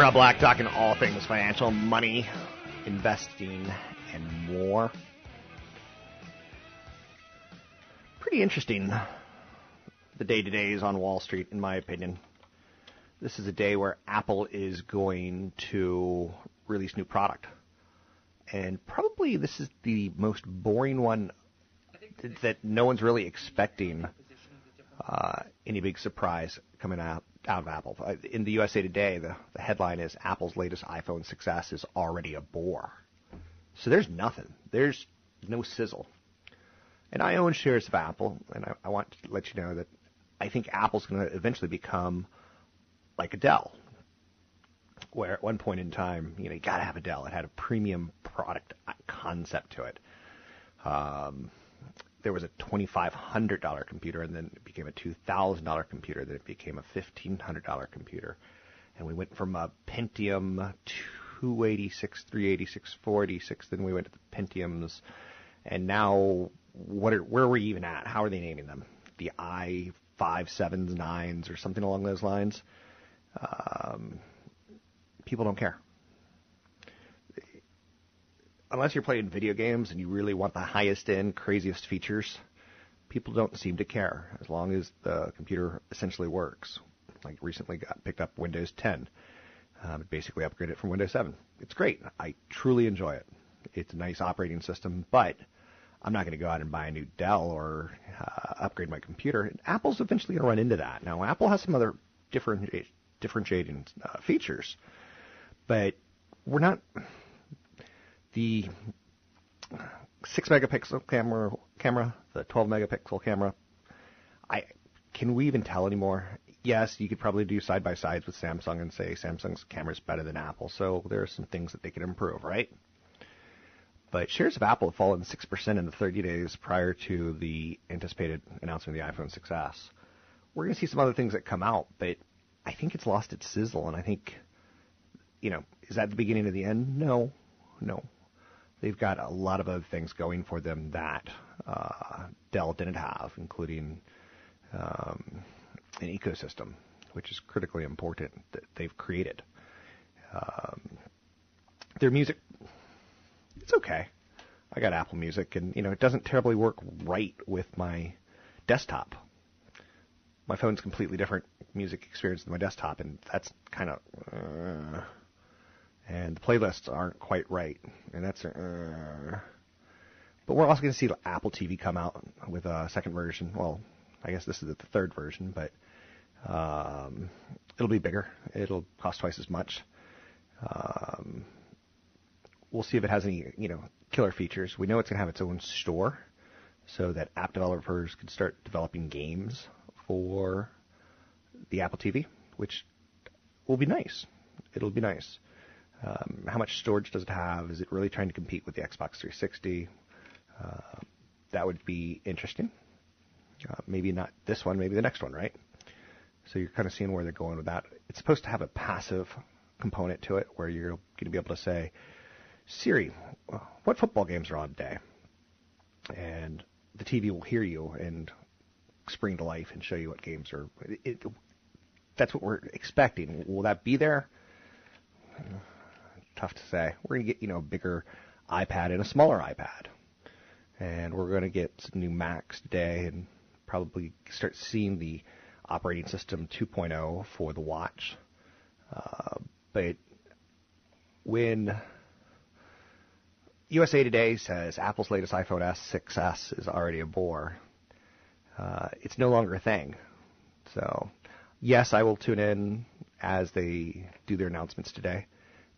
Rob Black, talking all things financial, money, investing, and more. Pretty interesting, the day to days on Wall Street, in my opinion. This is a day where Apple is going to release new product. And probably this is the most boring one that no one's really expecting uh, any big surprise coming out out of Apple. Uh, in the USA Today, the, the headline is Apple's latest iPhone success is already a bore. So there's nothing. There's no sizzle. And I own shares of Apple, and I, I want to let you know that I think Apple's going to eventually become like a Dell, where at one point in time, you know, you got to have a Dell. It had a premium product concept to it. Um, there was a $2,500 computer, and then it became a $2,000 computer. Then it became a $1,500 computer, and we went from a Pentium 286, 386, 486. Then we went to the Pentiums, and now what? Are, where are we even at? How are they naming them? The i five sevens nines or something along those lines. Um, people don't care unless you're playing video games and you really want the highest end, craziest features, people don't seem to care as long as the computer essentially works. Like recently got picked up Windows 10. Um, basically upgraded from Windows 7. It's great. I truly enjoy it. It's a nice operating system, but I'm not going to go out and buy a new Dell or uh, upgrade my computer. And Apple's eventually going to run into that. Now, Apple has some other different differentiating uh, features, but we're not the six megapixel camera, camera, the 12 megapixel camera. I can we even tell anymore? Yes, you could probably do side by sides with Samsung and say Samsung's camera is better than Apple. So there are some things that they can improve, right? But shares of Apple have fallen 6% in the 30 days prior to the anticipated announcement of the iPhone 6s. We're going to see some other things that come out, but I think it's lost its sizzle, and I think, you know, is that the beginning of the end? No, no they've got a lot of other things going for them that uh, Dell didn't have, including um, an ecosystem, which is critically important that they've created. Um, their music, it's okay. I got Apple Music, and you know it doesn't terribly work right with my desktop. My phone's completely different music experience than my desktop, and that's kind of. Uh, and the playlists aren't quite right, and that's. Uh, but we're also going to see the Apple TV come out with a second version. Well, I guess this is the third version, but um, it'll be bigger. It'll cost twice as much. Um, we'll see if it has any, you know, killer features. We know it's going to have its own store, so that app developers can start developing games for the Apple TV, which will be nice. It'll be nice. Um, how much storage does it have? Is it really trying to compete with the Xbox 360? Uh, that would be interesting. Uh, maybe not this one, maybe the next one, right? So you're kind of seeing where they're going with that. It's supposed to have a passive component to it where you're going to be able to say, Siri, what football games are on today? And the TV will hear you and spring to life and show you what games are. It, it, that's what we're expecting. Will that be there? Tough to say. We're going to get, you know, a bigger iPad and a smaller iPad. And we're going to get some new Macs today and probably start seeing the operating system 2.0 for the watch. Uh, but when USA Today says Apple's latest iPhone S6s is already a bore, uh, it's no longer a thing. So, yes, I will tune in as they do their announcements today,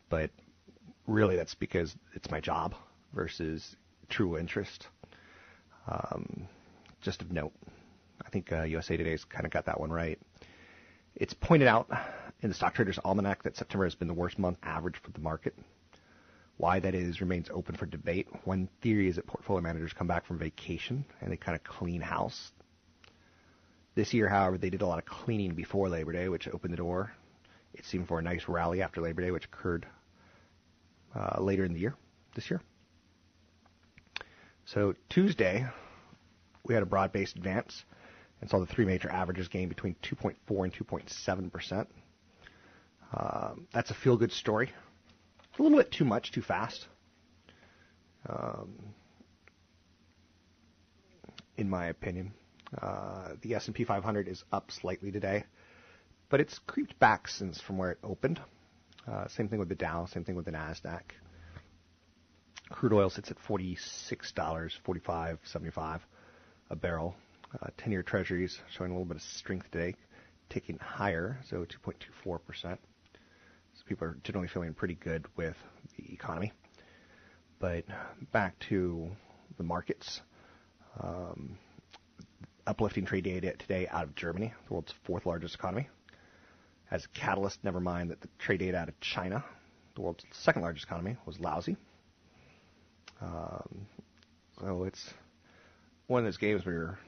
but really that's because it's my job versus true interest. Um, just of note, I think uh, USA Today's kind of got that one right. It's pointed out in the Stock Traders Almanac that September has been the worst month average for the market. Why that is remains open for debate. One theory is that portfolio managers come back from vacation and they kind of clean house. This year, however, they did a lot of cleaning before Labor Day, which opened the door. It seemed for a nice rally after Labor Day, which occurred uh, later in the year, this year. So Tuesday, we had a broad-based advance and saw the three major averages gain between 2.4 and 2.7 percent. Um, that's a feel-good story. A little bit too much, too fast. Um, in my opinion, uh, the S&P 500 is up slightly today, but it's creeped back since from where it opened. Uh, same thing with the Dow. Same thing with the Nasdaq. Crude oil sits at forty-six dollars, forty-five, seventy-five a barrel. Uh, ten-year Treasuries showing a little bit of strength today, ticking higher, so 2.24 percent. So people are generally feeling pretty good with the economy. But back to the markets. Um, uplifting trade data today out of Germany, the world's fourth largest economy. As a catalyst, never mind that the trade data out of China, the world's second largest economy, was lousy. Um, so it's one of those games where you're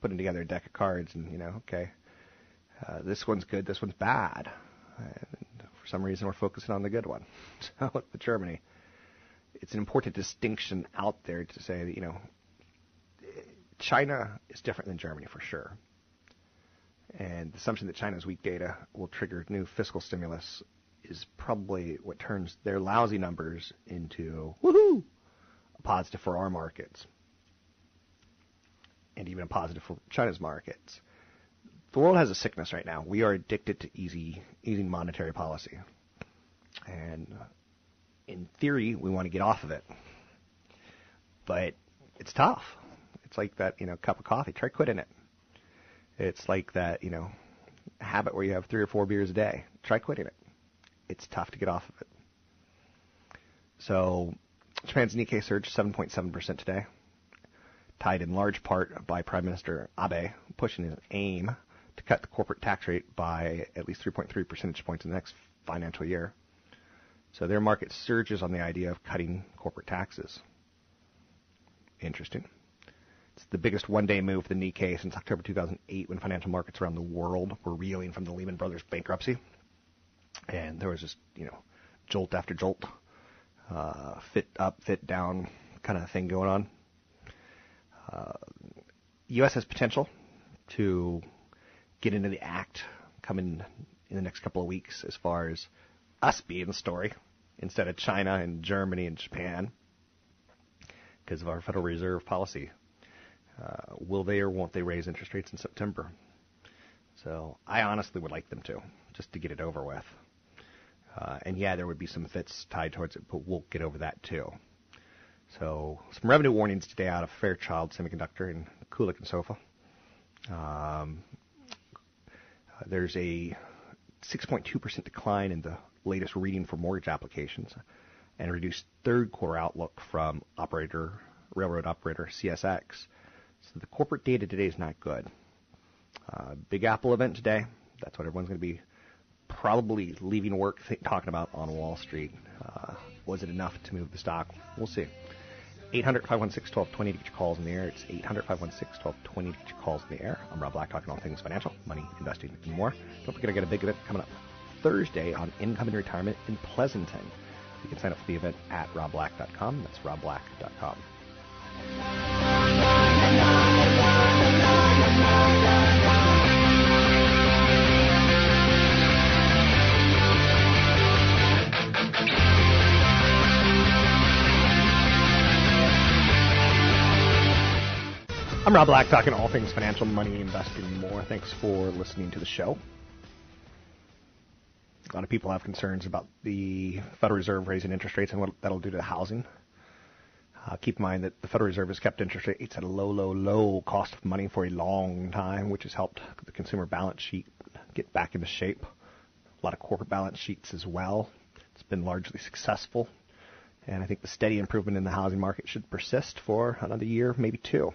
putting together a deck of cards and, you know, okay, uh, this one's good, this one's bad. And for some reason, we're focusing on the good one. So with Germany, it's an important distinction out there to say that, you know, China is different than Germany for sure. And the assumption that China's weak data will trigger new fiscal stimulus is probably what turns their lousy numbers into woohoo, a positive for our markets, and even a positive for China's markets. The world has a sickness right now. We are addicted to easy, easy monetary policy, and uh, in theory, we want to get off of it, but it's tough. It's like that, you know, cup of coffee. Try quitting it. It's like that, you know, habit where you have three or four beers a day. Try quitting it. It's tough to get off of it. So, Japan's Nikkei surged 7.7% today, tied in large part by Prime Minister Abe pushing his aim to cut the corporate tax rate by at least 3.3 percentage points in the next financial year. So their market surges on the idea of cutting corporate taxes. Interesting. The biggest one-day move for the Nikkei since October 2008 when financial markets around the world were reeling from the Lehman Brothers bankruptcy. And there was just, you know, jolt after jolt, uh, fit up, fit down kind of thing going on. Uh, U.S. has potential to get into the act coming in the next couple of weeks as far as us being the story instead of China and Germany and Japan because of our Federal Reserve policy uh, will they or won't they raise interest rates in September? So I honestly would like them to, just to get it over with. Uh, and yeah, there would be some fits tied towards it, but we'll get over that too. So some revenue warnings today out of Fairchild Semiconductor and Kulicke and Soffa. Um, there's a 6.2% decline in the latest reading for mortgage applications and a reduced third quarter outlook from operator railroad operator CSX so the corporate data today is not good. Uh, Big Apple event today. That's what everyone's going to be probably leaving work th- talking about on Wall Street. Uh, was it enough to move the stock? We'll see. 800 516 1220 to get your calls in the air. It's 800 516 1220 to get your calls in the air. I'm Rob Black, talking all things financial, money, investing, and more. Don't forget, I got a big event coming up Thursday on income and retirement in Pleasanton. You can sign up for the event at robblack.com. That's robblack.com. I'm Rob Black, talking all things financial, money, investing, more. Thanks for listening to the show. A lot of people have concerns about the Federal Reserve raising interest rates and what that'll do to the housing. Uh, keep in mind that the Federal Reserve has kept interest rates at a low, low, low cost of money for a long time, which has helped the consumer balance sheet get back into shape. A lot of corporate balance sheets as well. It's been largely successful. And I think the steady improvement in the housing market should persist for another year, maybe two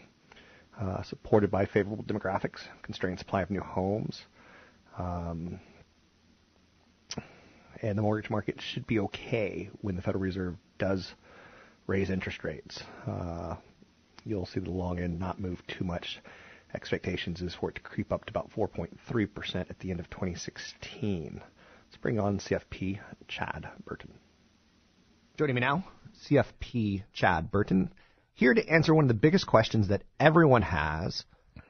uh, supported by favorable demographics, constrained supply of new homes. Um, and the mortgage market should be okay when the Federal Reserve does raise interest rates. Uh, you'll see the long end not move too much. Expectations is for it to creep up to about 4.3% at the end of 2016. Let's bring on CFP Chad Burton. Joining me now, CFP Chad Burton here to answer one of the biggest questions that everyone has.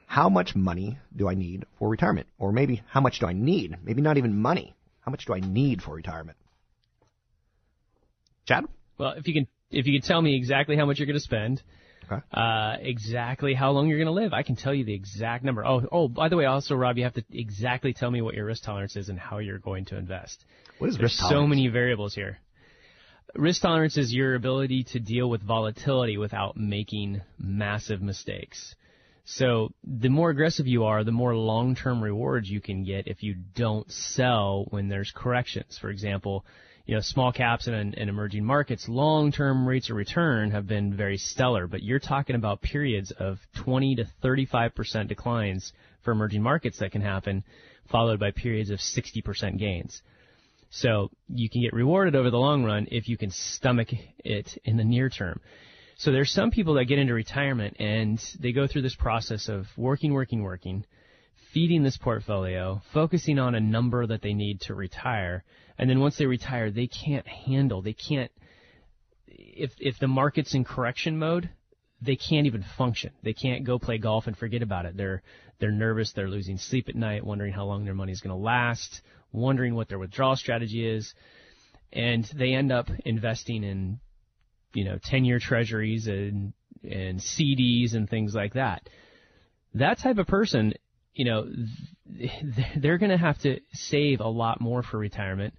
How much money do I need for retirement? Or maybe how much do I need? Maybe not even money. How much do I need for retirement? Chad? Well, if you can, if you can tell me exactly how much you're going to spend, Okay. uh, exactly how long you're going to live, I can tell you the exact number. Oh, oh, by the way, also, Rob, you have to exactly tell me what your risk tolerance is and how you're going to invest. What is There's risk so many variables here. Risk tolerance is your ability to deal with volatility without making massive mistakes. So the more aggressive you are, the more long-term rewards you can get if you don't sell when there's corrections. For example, you know, small caps and, and emerging markets, long-term rates of return have been very stellar, but you're talking about periods of 20 to 35% declines for emerging markets that can happen, followed by periods of 60% gains. So you can get rewarded over the long run if you can stomach it in the near term. So there's some people that get into retirement and they go through this process of working, working, working, feeding this portfolio, focusing on a number that they need to retire, and then once they retire, they can't handle, they can't if if the market's in correction mode, they can't even function. They can't go play golf and forget about it. They're they're nervous, they're losing sleep at night, wondering how long their money's going to last, wondering what their withdrawal strategy is, and they end up investing in you know 10-year treasuries and and CDs and things like that. That type of person, you know, they're going to have to save a lot more for retirement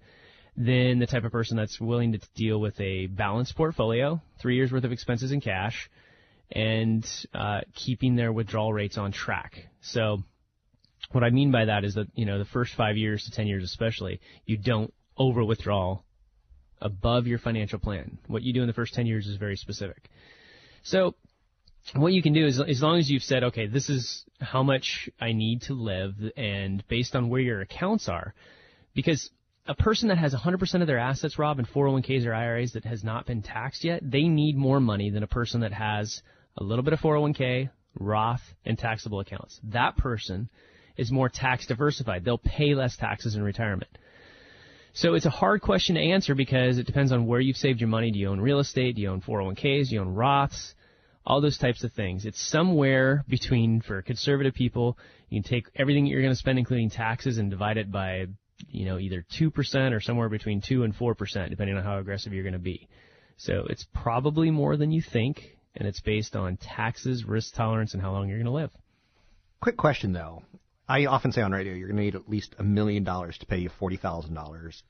than the type of person that's willing to deal with a balanced portfolio, three years worth of expenses in cash, and uh, keeping their withdrawal rates on track. So, what I mean by that is that you know the first five years to ten years, especially, you don't over withdraw above your financial plan. What you do in the first ten years is very specific. So, what you can do is as long as you've said, okay, this is how much I need to live, and based on where your accounts are, because a person that has 100% of their assets, Rob, in 401ks or IRAs that has not been taxed yet, they need more money than a person that has a little bit of 401k, Roth, and taxable accounts. That person is more tax diversified. They'll pay less taxes in retirement. So it's a hard question to answer because it depends on where you've saved your money. Do you own real estate? Do you own 401ks? Do you own Roths? All those types of things. It's somewhere between, for conservative people, you can take everything you're going to spend, including taxes, and divide it by you know, either 2% or somewhere between 2 and 4%, depending on how aggressive you're going to be. So it's probably more than you think, and it's based on taxes, risk tolerance, and how long you're going to live. Quick question though. I often say on radio you're going to need at least a million dollars to pay you forty thousand dollars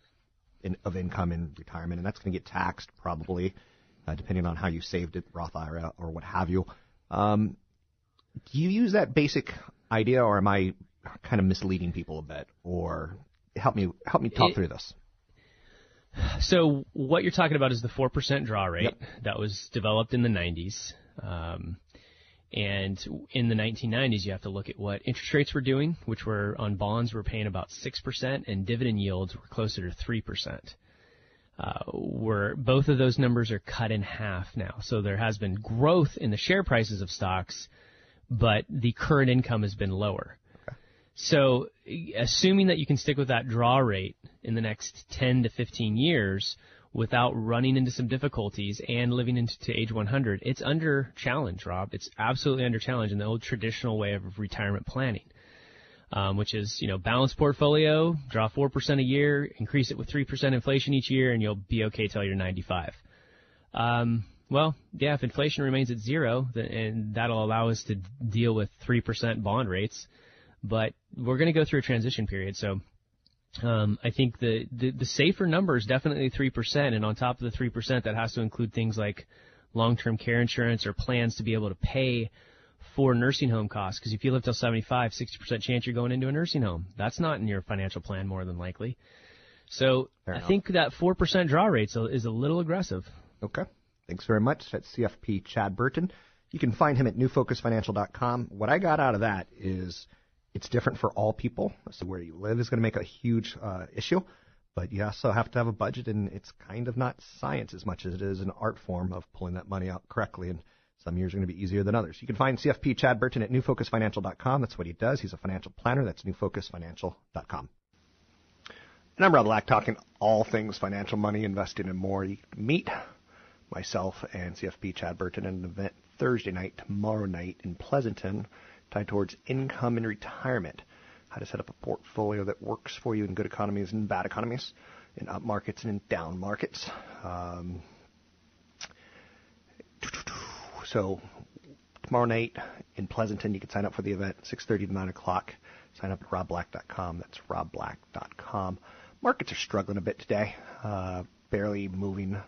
of income in retirement, and that's going to get taxed probably, uh, depending on how you saved it, Roth IRA or what have you. Um, do you use that basic idea, or am I kind of misleading people a bit? Or help me help me talk It- through this. So what you're talking about is the 4% draw rate Yep. that was developed in the 90s. Um, and in the 1990s, you have to look at what interest rates were doing, which were on bonds were paying about 6%, and dividend yields were closer to 3%. uh, where both of those numbers are cut in half now. So there has been growth in the share prices of stocks, but the current income has been lower. So assuming that you can stick with that draw rate in the next 10 to 15 years without running into some difficulties and living into age 100, it's under challenge, Rob. It's absolutely under challenge in the old traditional way of retirement planning um, which is you know balanced portfolio, draw four percent a year, increase it with three percent inflation each year, and you'll be okay till you're 95. Um, well, yeah, if inflation remains at zero, then, and that'll allow us to deal with three percent bond rates, but we're going to go through a transition period, so. Um, I think the, the, the safer number is definitely 3%, and on top of the 3%, that has to include things like long-term care insurance or plans to be able to pay for nursing home costs because if you live till 75, 60% chance you're going into a nursing home. That's not in your financial plan more than likely. So Fair I enough. think that 4% draw rate is a little aggressive. Okay. Thanks very much. That's CFP Chad Burton. You can find him at newfocusfinancial.com. What I got out of that is it's different for all people. So where you live is going to make a huge uh, issue, but you also have to have a budget, and it's kind of not science as much as it is an art form of pulling that money out correctly. And some years are going to be easier than others. You can find CFP Chad Burton at newfocusfinancial.com. That's what he does. He's a financial planner. That's newfocusfinancial.com. And I'm Rob Black, talking all things financial, money, investing, and more. You can meet myself and CFP Chad Burton at an event Thursday night, tomorrow night in Pleasanton, tied towards income and retirement. How to set up a portfolio that works for you in good economies and bad economies, in up markets and in down markets. Um, so tomorrow night in Pleasanton, you can sign up for the event, 6:30 to 9 o'clock. Sign up at robblack.com. That's robblack.com. Markets are struggling a bit today, uh, barely moving.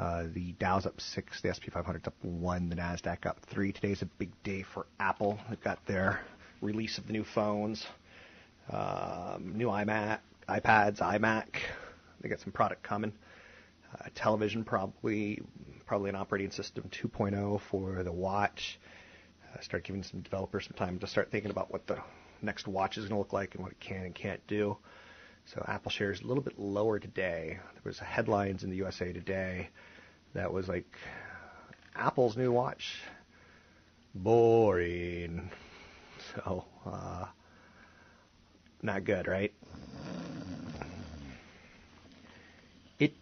Uh, the Dow's up six, the SP 500's up one, the Nasdaq up three. Today's a big day for Apple. They've got their release of the new phones, um, new iMac, iPads, iMac. They got some product coming. Uh, television probably probably an operating system 2.0 for the watch. Uh, start giving some developers some time to start thinking about what the next watch is going to look like and what it can and can't do. So Apple shares a little bit lower today. There was headlines in the USA Today that was like Apple's new watch boring. So uh, not good, right? It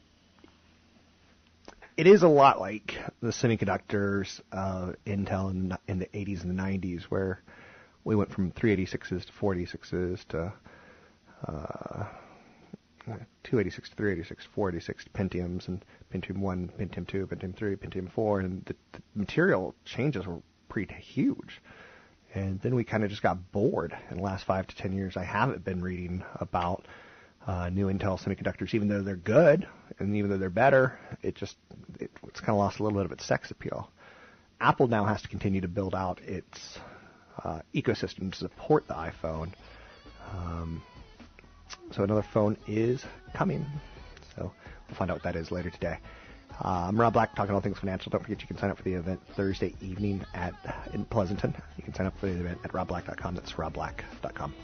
it is a lot like the semiconductors, uh, Intel in, in the 80s and the 90s, where we went from 386s to 486s to uh, 286 to 386, 486 Pentiums, and Pentium 1, Pentium 2, Pentium 3, Pentium 4, and the, the material changes were pretty huge. And then we kind of just got bored in the last five to ten years. I haven't been reading about uh, new Intel semiconductors, even though they're good and even though they're better, it just it, it's kind of lost a little bit of its sex appeal. Apple now has to continue to build out its uh, ecosystem to support the iPhone. Um, so another phone is coming. So we'll find out what that is later today. Uh, I'm Rob Black, talking all things financial. Don't forget you can sign up for the event Thursday evening at in Pleasanton. You can sign up for the event at robblack.com. That's robblack.com.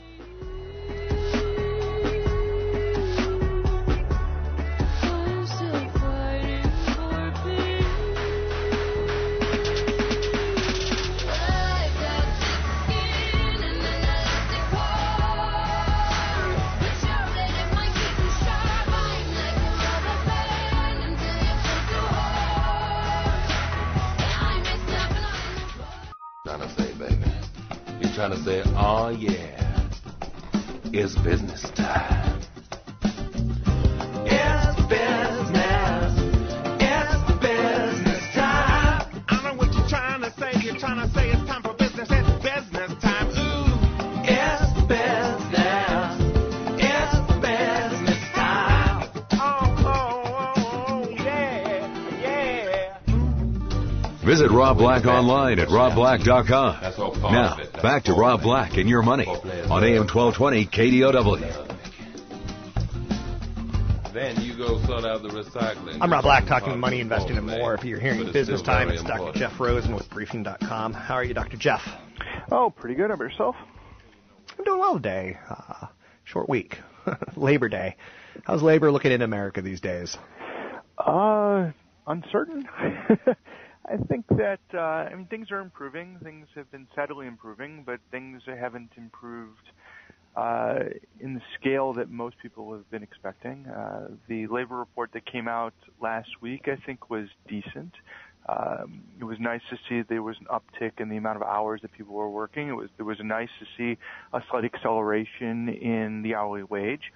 oh yeah, it's business time. It's business. It's business time. I know what you're trying to say. You're trying to say it's time for business. It's business time. Ooh, it's business. It's business time. Oh, oh, oh, oh yeah, yeah. Visit Rob Black online at robblack.com. Now, back to Rob Black and your money on AM 1220 KDOW. Then you go sort out the recycling. I'm Rob Black, talking money, investing, and more. If you're hearing business time, it's Dr. Jeff Rosen with Briefing.com. How are you, Dr. Jeff? Oh, pretty good. How about yourself? I'm doing well today. Uh, short week, Labor Day. How's labor looking in America these days? Uh, uncertain. I think that uh, I mean things are improving. Things have been steadily improving, but things haven't improved uh, in the scale that most people have been expecting. Uh, the labor report that came out last week, I think, was decent. Um, it was nice to see there was an uptick in the amount of hours that people were working. It was there was nice to see a slight acceleration in the hourly wage.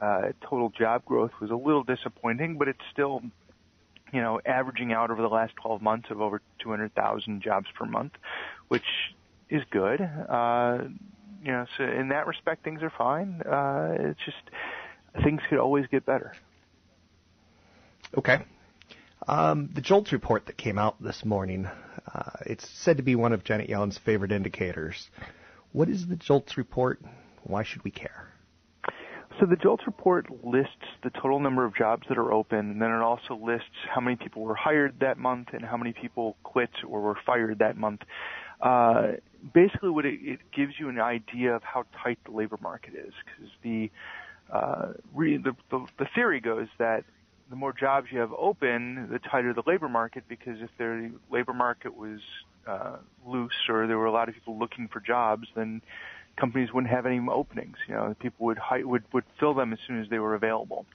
Uh, total job growth was a little disappointing, but it's still you know, averaging out over the last 12 months of over 200,000 jobs per month, which is good. Uh, you know, so in that respect, things are fine. Uh, it's just things could always get better. Okay. Um, the JOLTS report that came out this morning, uh, it's said to be one of Janet Yellen's favorite indicators. What is the JOLTS report? Why should we care? So the JOLTS report lists the total number of jobs that are open, and then it also lists how many people were hired that month and how many people quit or were fired that month. Uh, basically, what it, it, gives you an idea of how tight the labor market is, because the, uh, re, the, the the theory goes that the more jobs you have open, the tighter the labor market, because if the labor market was uh, loose or there were a lot of people looking for jobs, then companies wouldn't have any openings. You know, people would would would fill them as soon as they were available.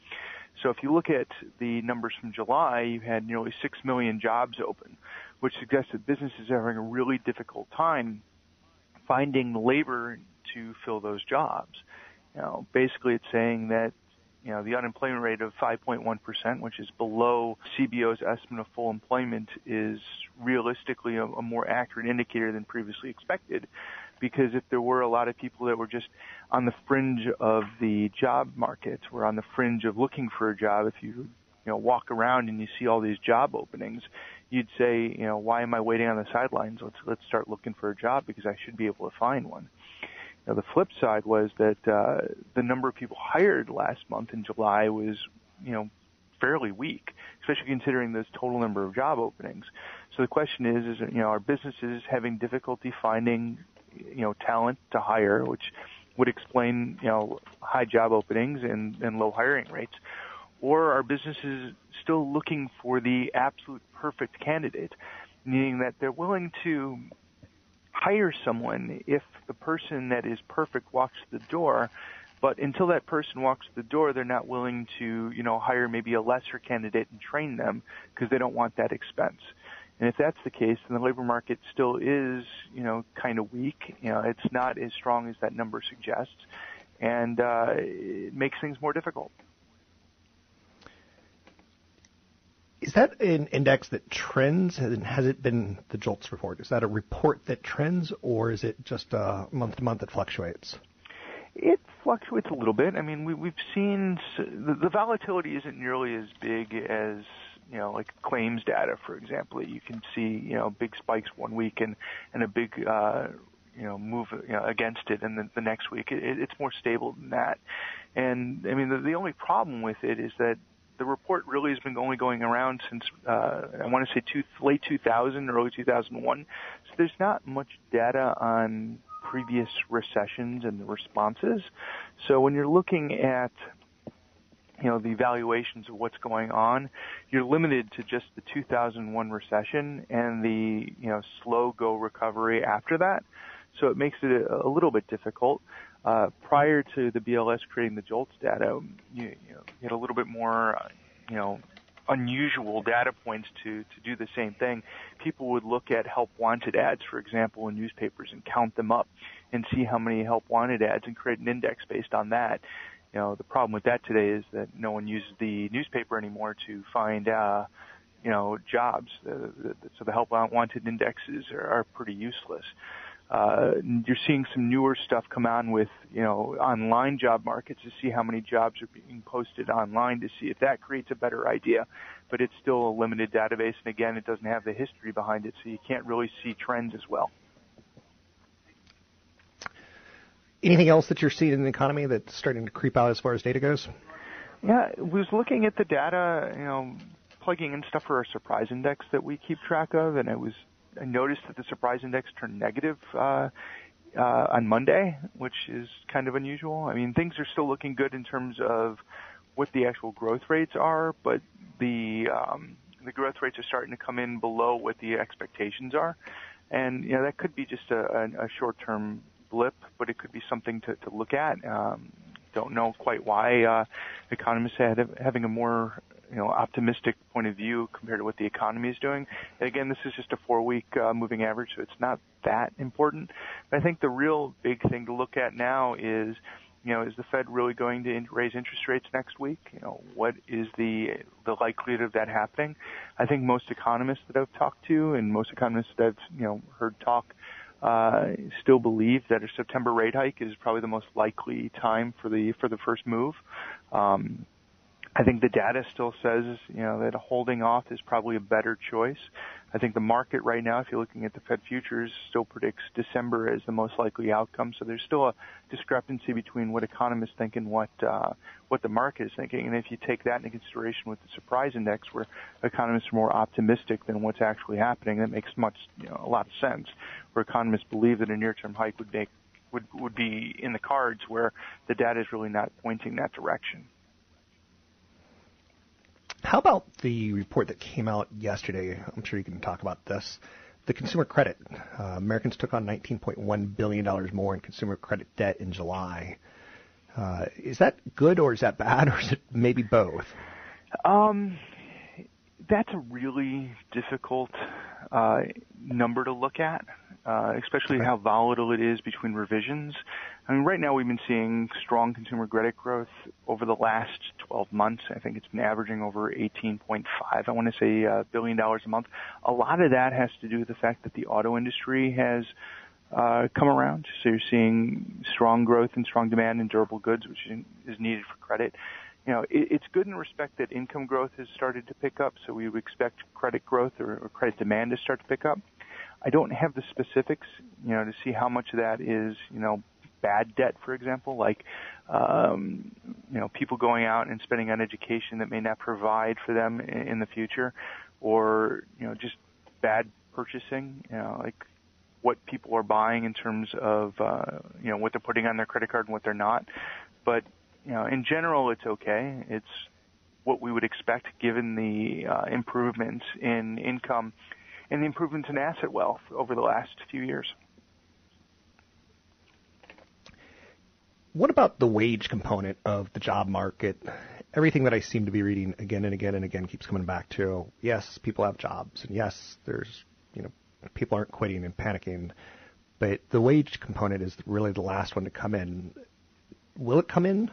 So if you look at the numbers from July, you had nearly six million jobs open, which suggests that businesses are having a really difficult time finding labor to fill those jobs. You know, basically it's saying that you know, the unemployment rate of 5.1%, which is below CBO's estimate of full employment, is realistically a, a more accurate indicator than previously expected because if there were a lot of people that were just on the fringe of the job market, were on the fringe of looking for a job, if you you know walk around and you see all these job openings, you'd say, you know, why am I waiting on the sidelines? Let's let's start looking for a job because I should be able to find one. Now the flip side was that uh, the number of people hired last month in July was, you know, fairly weak, especially considering this total number of job openings. So the question is, is you know, are businesses having difficulty finding you know talent to hire, which would explain you know high job openings and, and low hiring rates, or are businesses still looking for the absolute perfect candidate, meaning that they're willing to hire someone if the person that is perfect walks the door, but until that person walks the door, they're not willing to, you know, hire maybe a lesser candidate and train them because they don't want that expense. And if that's the case, then the labor market still is, you know, kind of weak. You know, it's not as strong as that number suggests, and uh, it makes things more difficult. Is that an index that trends? and Has it been the JOLTS report? Is that a report that trends, or is it just uh, month to month that fluctuates? It fluctuates a little bit. I mean, we, we've seen the, the volatility isn't nearly as big as you know, like claims data, for example, you can see, you know, big spikes one week and, and a big, uh, you know, move you know, against it and the, the next week. It, it's more stable than that. And I mean, the, the only problem with it is that the report really has been only going around since uh, I want to say two, late 2000, early 2001. So there's not much data on previous recessions and the responses. So when you're looking at you know, the evaluations of what's going on, you're limited to just the 2001 recession and the, you know, slow go recovery after that. So it makes it a, a little bit difficult. Uh, prior to the BLS creating the JOLTS data, you, you, know, you had a little bit more, you know, unusual data points to, to do the same thing. People would look at help wanted ads, for example, in newspapers and count them up and see how many help wanted ads and create an index based on that. You know, the problem with that today is that no one uses the newspaper anymore to find, uh, you know, jobs. The, so the help wanted indexes are, are pretty useless. Uh, you're seeing some newer stuff come on with, you know, online job markets to see how many jobs are being posted online to see if that creates a better idea. But it's still a limited database, and again, it doesn't have the history behind it, so you can't really see trends as well. Anything else that you're seeing in the economy that's starting to creep out as far as data goes? Yeah, I was looking at the data, you know, plugging in stuff for our surprise index that we keep track of, and I was I noticed that the surprise index turned negative uh, uh, on Monday, which is kind of unusual. I mean, things are still looking good in terms of what the actual growth rates are, but the um, the growth rates are starting to come in below what the expectations are, and you know that could be just a, a, a short-term blip, but it could be something to, to look at. Um, don't know quite why uh, economists are having a more you know optimistic point of view compared to what the economy is doing. And again, this is just a four-week uh, moving average, so it's not that important. But I think the real big thing to look at now is you know, is the Fed really going to raise interest rates next week? You know, what is the the likelihood of that happening? I think most economists that I've talked to and most economists that I've you know heard talk uh, still believe that a September rate hike is probably the most likely time for the for the first move. Um, I think the data still says, you know, that holding off is probably a better choice. I think the market right now, if you're looking at the Fed futures, still predicts December as the most likely outcome. So there's still a discrepancy between what economists think and what uh, what the market is thinking. And if you take that into consideration with the surprise index, where economists are more optimistic than what's actually happening, that makes much you know, a lot of sense. Where economists believe that a near-term hike would make would would be in the cards, where the data is really not pointing that direction. How about the report that came out yesterday? I'm sure you can talk about this. The consumer credit. Uh, Americans took on $19.1 billion more in consumer credit debt in July. Uh, is that good or is that bad or is it maybe both? Um, that's a really difficult uh, number to look at, uh, especially how volatile it is between revisions. I mean, right now we've been seeing strong consumer credit growth over the last 12 months. I think it's been averaging over 18.5, I want to say, uh, billion dollars a month. A lot of that has to do with the fact that the auto industry has uh, come around. So you're seeing strong growth and strong demand in durable goods, which is needed for credit. You know, it, it's good in respect that income growth has started to pick up, so we would expect credit growth or, or credit demand to start to pick up. I don't have the specifics, you know, to see how much of that is, you know, bad debt, for example, like um, you know people going out and spending on education that may not provide for them in, in the future, or you know just bad purchasing, you know like what people are buying in terms of uh, you know what they're putting on their credit card and what they're not. But you know in general it's okay. It's what we would expect given the uh, improvements in income and the improvements in asset wealth over the last few years. What about the wage component of the job market? Everything that I seem to be reading again and again and again keeps coming back to yes, people have jobs, and yes, there's you know people aren't quitting and panicking, but the wage component is really the last one to come in. Will it come in?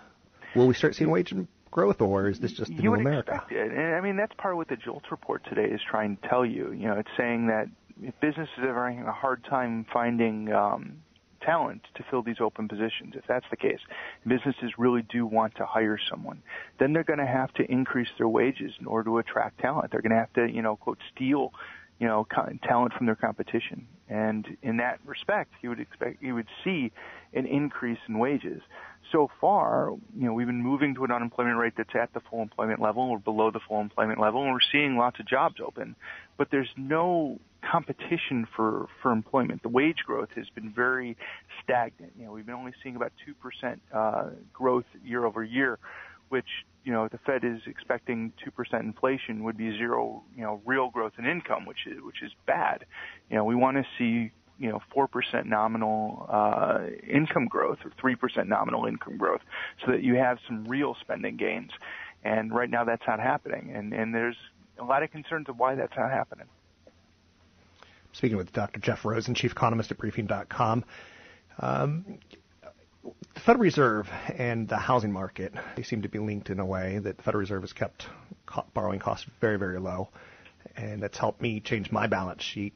Will we start seeing wage growth, or is this just the you new America? Expect it. And I mean, that's part of what the JOLTS report today is trying to tell you. You know, it's saying that if businesses are having a hard time finding um, talent to fill these open positions. If that's the case, businesses really do want to hire someone, then they're going to have to increase their wages in order to attract talent. They're going to have to, you know, quote, steal, you know, talent from their competition. And in that respect, you would expect, you would see an increase in wages. So far, you know, we've been moving to an unemployment rate that's at the full employment level or below the full employment level, and we're seeing lots of jobs open. But there's no competition for for employment. The wage growth has been very stagnant. You know, we've been only seeing about two percent uh, growth year over year, which you know the Fed is expecting two percent inflation would be zero. You know, real growth in income, which is which is bad. You know, we want to see you know four percent nominal uh, income growth or three percent nominal income growth, so that you have some real spending gains. And right now, that's not happening, and and there's a lot of concerns of why that's not happening speaking with Dr. Jeff Rosen, chief economist at briefing.com. Um, the Federal Reserve and the housing market, they seem to be linked in a way that the Federal Reserve has kept borrowing costs very, very low. And that's helped me change my balance sheet.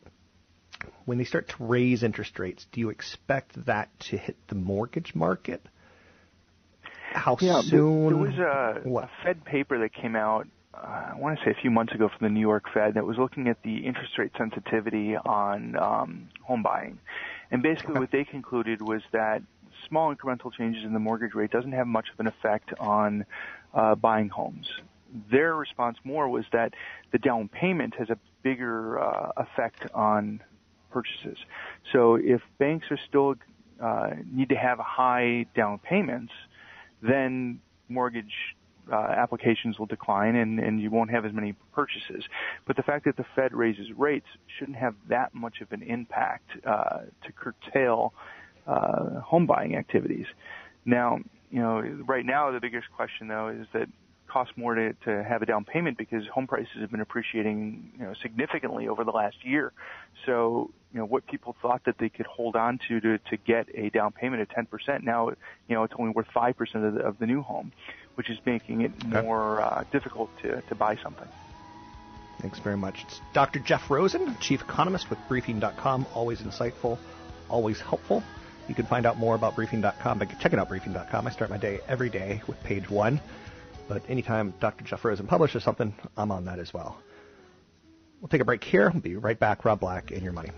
When they start to raise interest rates, do you expect that to hit the mortgage market? How yeah, soon? There was a, a Fed paper that came out uh, I want to say a few months ago from the New York Fed that was looking at the interest rate sensitivity on um, home buying, and basically what they concluded was that small incremental changes in the mortgage rate doesn't have much of an effect on uh, buying homes. Their response more was that the down payment has a bigger uh, effect on purchases. So if banks are still uh, need to have high down payments, then mortgage uh, applications will decline and, and you won't have as many purchases. But the fact that the Fed raises rates shouldn't have that much of an impact uh, to curtail uh, home buying activities. Now, you know, right now the biggest question though is that costs more to, to have a down payment because home prices have been appreciating, you know, significantly over the last year. So, you know, what people thought that they could hold on to to, to get a down payment of 10%, now, you know, it's only worth 5% of the, of the new home, which is making it more uh, difficult to, to buy something. Thanks very much. It's Dr. Jeff Rosen, Chief Economist with Briefing.com. Always insightful, always helpful. You can find out more about Briefing.com by checking out Briefing.com. I start my day every day with page one. But anytime Dr. Jeff Rosen publishes something, I'm on that as well. We'll take a break here. We'll be right back. Rob Black in your money.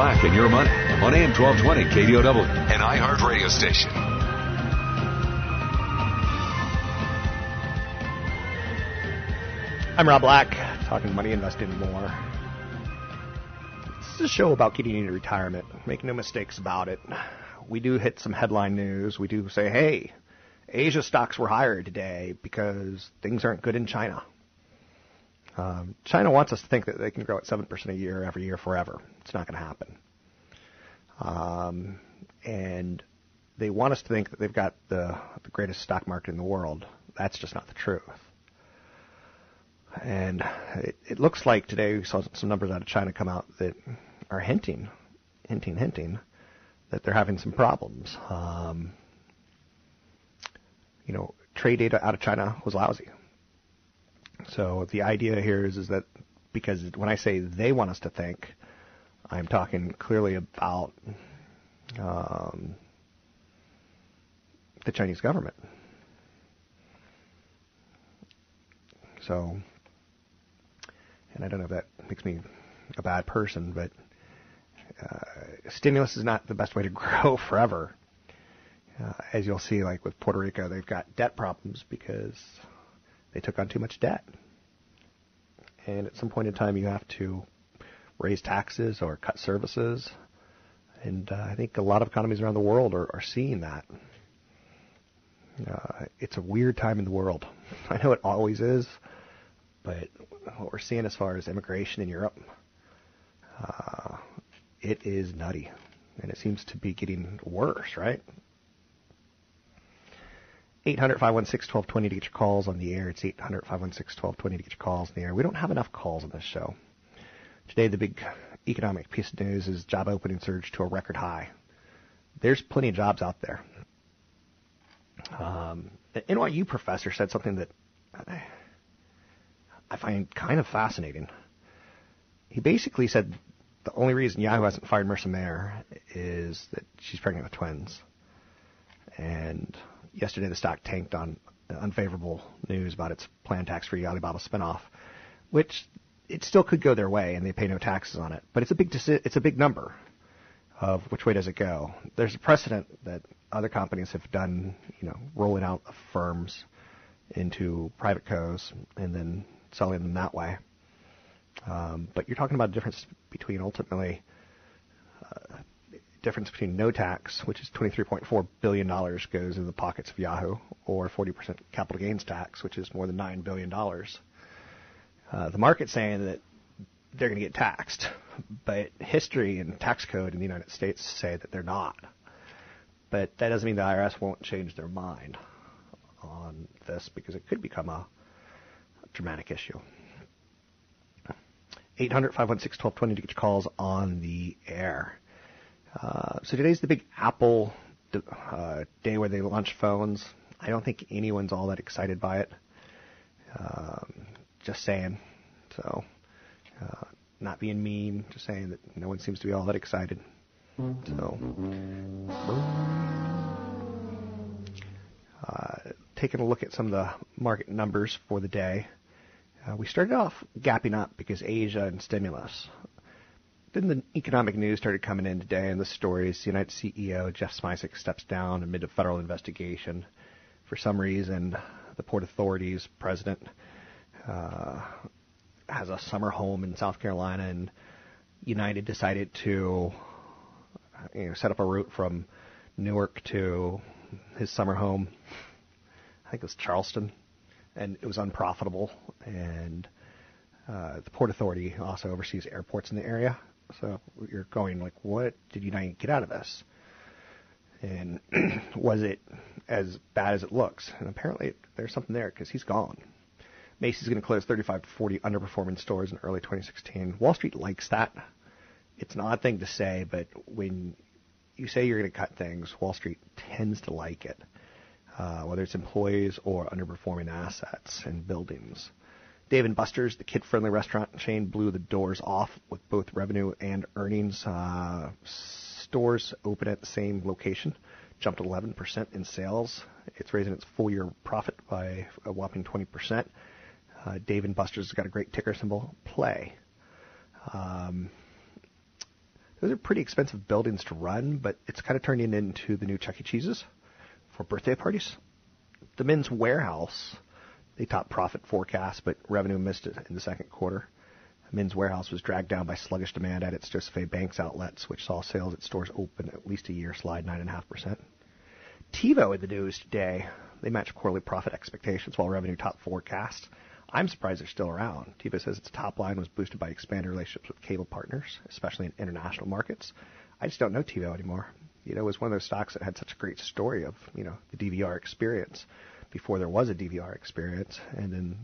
Black and Your Money on AM 1220 KDOW, an iHeart radio station. I'm Rob Black, talking money, investing, more. This is a show about getting into retirement. Make no mistakes about it. We do hit some headline news. We do say, hey, Asia stocks were higher today because things aren't good in China. Um, China wants us to think that they can grow at 7% a year every year forever. It's not going to happen. Um, and they want us to think that they've got the, the greatest stock market in the world. That's just not the truth. And it, it looks like today we saw some numbers out of China come out that are hinting, hinting, hinting that they're having some problems. Um, you know, trade data out of China was lousy. So the idea here is, is that because when I say they want us to think, I'm talking clearly about um, the Chinese government. So, and I don't know if that makes me a bad person, but uh, stimulus is not the best way to grow forever. Uh, as you'll see, like with Puerto Rico, they've got debt problems because they took on too much debt. And at some point in time, you have to raise taxes or cut services. And uh, I think a lot of economies around the world are, are seeing that. Uh, it's a weird time in the world. I know it always is, but what we're seeing as far as immigration in Europe, uh, it is nutty. And it seems to be getting worse, right? 800 516 1220 to get your calls on the air. It's 800 516 1220 to get your calls on the air. We don't have enough calls on this show. Today, the big economic piece of news is job opening surge to a record high. There's plenty of jobs out there. Um, the NYU professor said something that I, I find kind of fascinating. He basically said the only reason Yahoo hasn't fired Marissa Mayer is that she's pregnant with twins. And yesterday the stock tanked on unfavorable news about its planned tax-free Alibaba spinoff, which it still could go their way and they pay no taxes on it. But it's a big deci- it's a big number of which way does it go. There's a precedent that other companies have done, you know, rolling out firms into private co's and then selling them that way. Um, but you're talking about a difference between ultimately uh, difference between no tax, which is $23.4 billion goes into the pockets of Yahoo, or 40% capital gains tax, which is more than $9 billion. Uh, the market's saying that they're going to get taxed, but history and tax code in the United States say that they're not. But that doesn't mean the IRS won't change their mind on this because it could become a, a dramatic issue. 800 516 1220 to get your calls on the air. Uh, so today's the big Apple uh, day where they launch phones. I don't think anyone's all that excited by it. Um, just saying. So Uh, not being mean, just saying that no one seems to be all that excited. So, uh, taking a look at some of the market numbers for the day. Uh, we started off gapping up because Asia and stimulus. Then the economic news started coming in today, and the stories United CEO Jeff Smisek steps down amid a federal investigation. For some reason, the Port Authority's president uh, has a summer home in South Carolina, and United decided to you know, set up a route from Newark to his summer home. I think it was Charleston, and it was unprofitable. And uh, the Port Authority also oversees airports in the area. So you're going like, what did United get out of this? And was it as bad as it looks? And apparently there's something there because he's gone. Macy's going to close 35 to 40 underperforming stores in early 2016. Wall Street likes that. It's an odd thing to say, but when you say you're going to cut things, Wall Street tends to like it, uh, whether it's employees or underperforming assets and buildings. Dave and Buster's, the kid-friendly restaurant chain, blew the doors off with both revenue and earnings. Uh, stores open at the same location, jumped 11% in sales. It's raising its full-year profit by a whopping 20%. Uh, Dave and Buster's has got a great ticker symbol, play. Um, those are pretty expensive buildings to run, but it's kind of turning into the new Chuck E. Cheese's for birthday parties. The Men's Wearhouse, they topped profit forecast, but revenue missed it in the second quarter. Men's Wearhouse was dragged down by sluggish demand at its Joseph A. Banks outlets, which saw sales at stores open at least a year slide 9.5%. TiVo in the news today. They matched quarterly profit expectations while revenue topped forecast. I'm surprised they're still around. TiVo says its top line was boosted by expanded relationships with cable partners, especially in international markets. I just don't know TiVo anymore. You know, it was one of those stocks that had such a great story of, you know, the DVR experience before there was a DVR experience, and then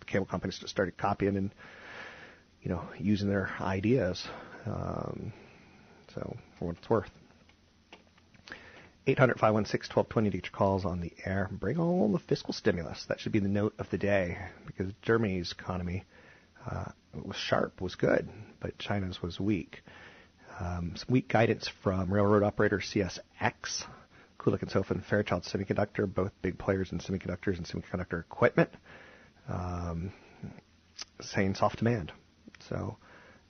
the cable companies just started copying and, you know, using their ideas. Um, so, for what it's worth. 800 516 1220 to get your calls on the air. Bring on the fiscal stimulus. That should be the note of the day because Germany's economy uh, was sharp, was good, but China's was weak. Um, some weak guidance from railroad operator CSX, Kulicke and Soffa, and Fairchild Semiconductor, both big players in semiconductors and semiconductor equipment, um, saying soft demand. So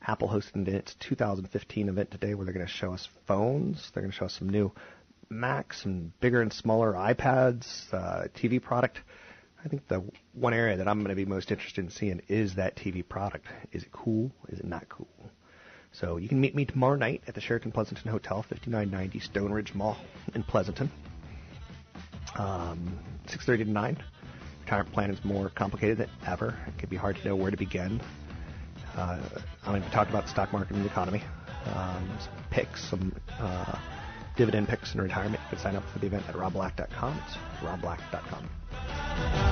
Apple hosted its 2015 event today where they're going to show us phones. They're going to show us some new Macs and bigger and smaller iPads, uh, TV product. I think the one area that I'm going to be most interested in seeing is that TV product. Is it cool? Is it not cool? So you can meet me tomorrow night at the Sheraton Pleasanton Hotel, 5990 Stone Ridge Mall in Pleasanton. Um, 6:30 to 9. Retirement plan is more complicated than ever. It can be hard to know where to begin. Uh, I'm going to talk about the stock market and the economy, um, some picks, some uh, dividend picks in retirement. You can sign up for the event at robblack.com. It's robblack.com.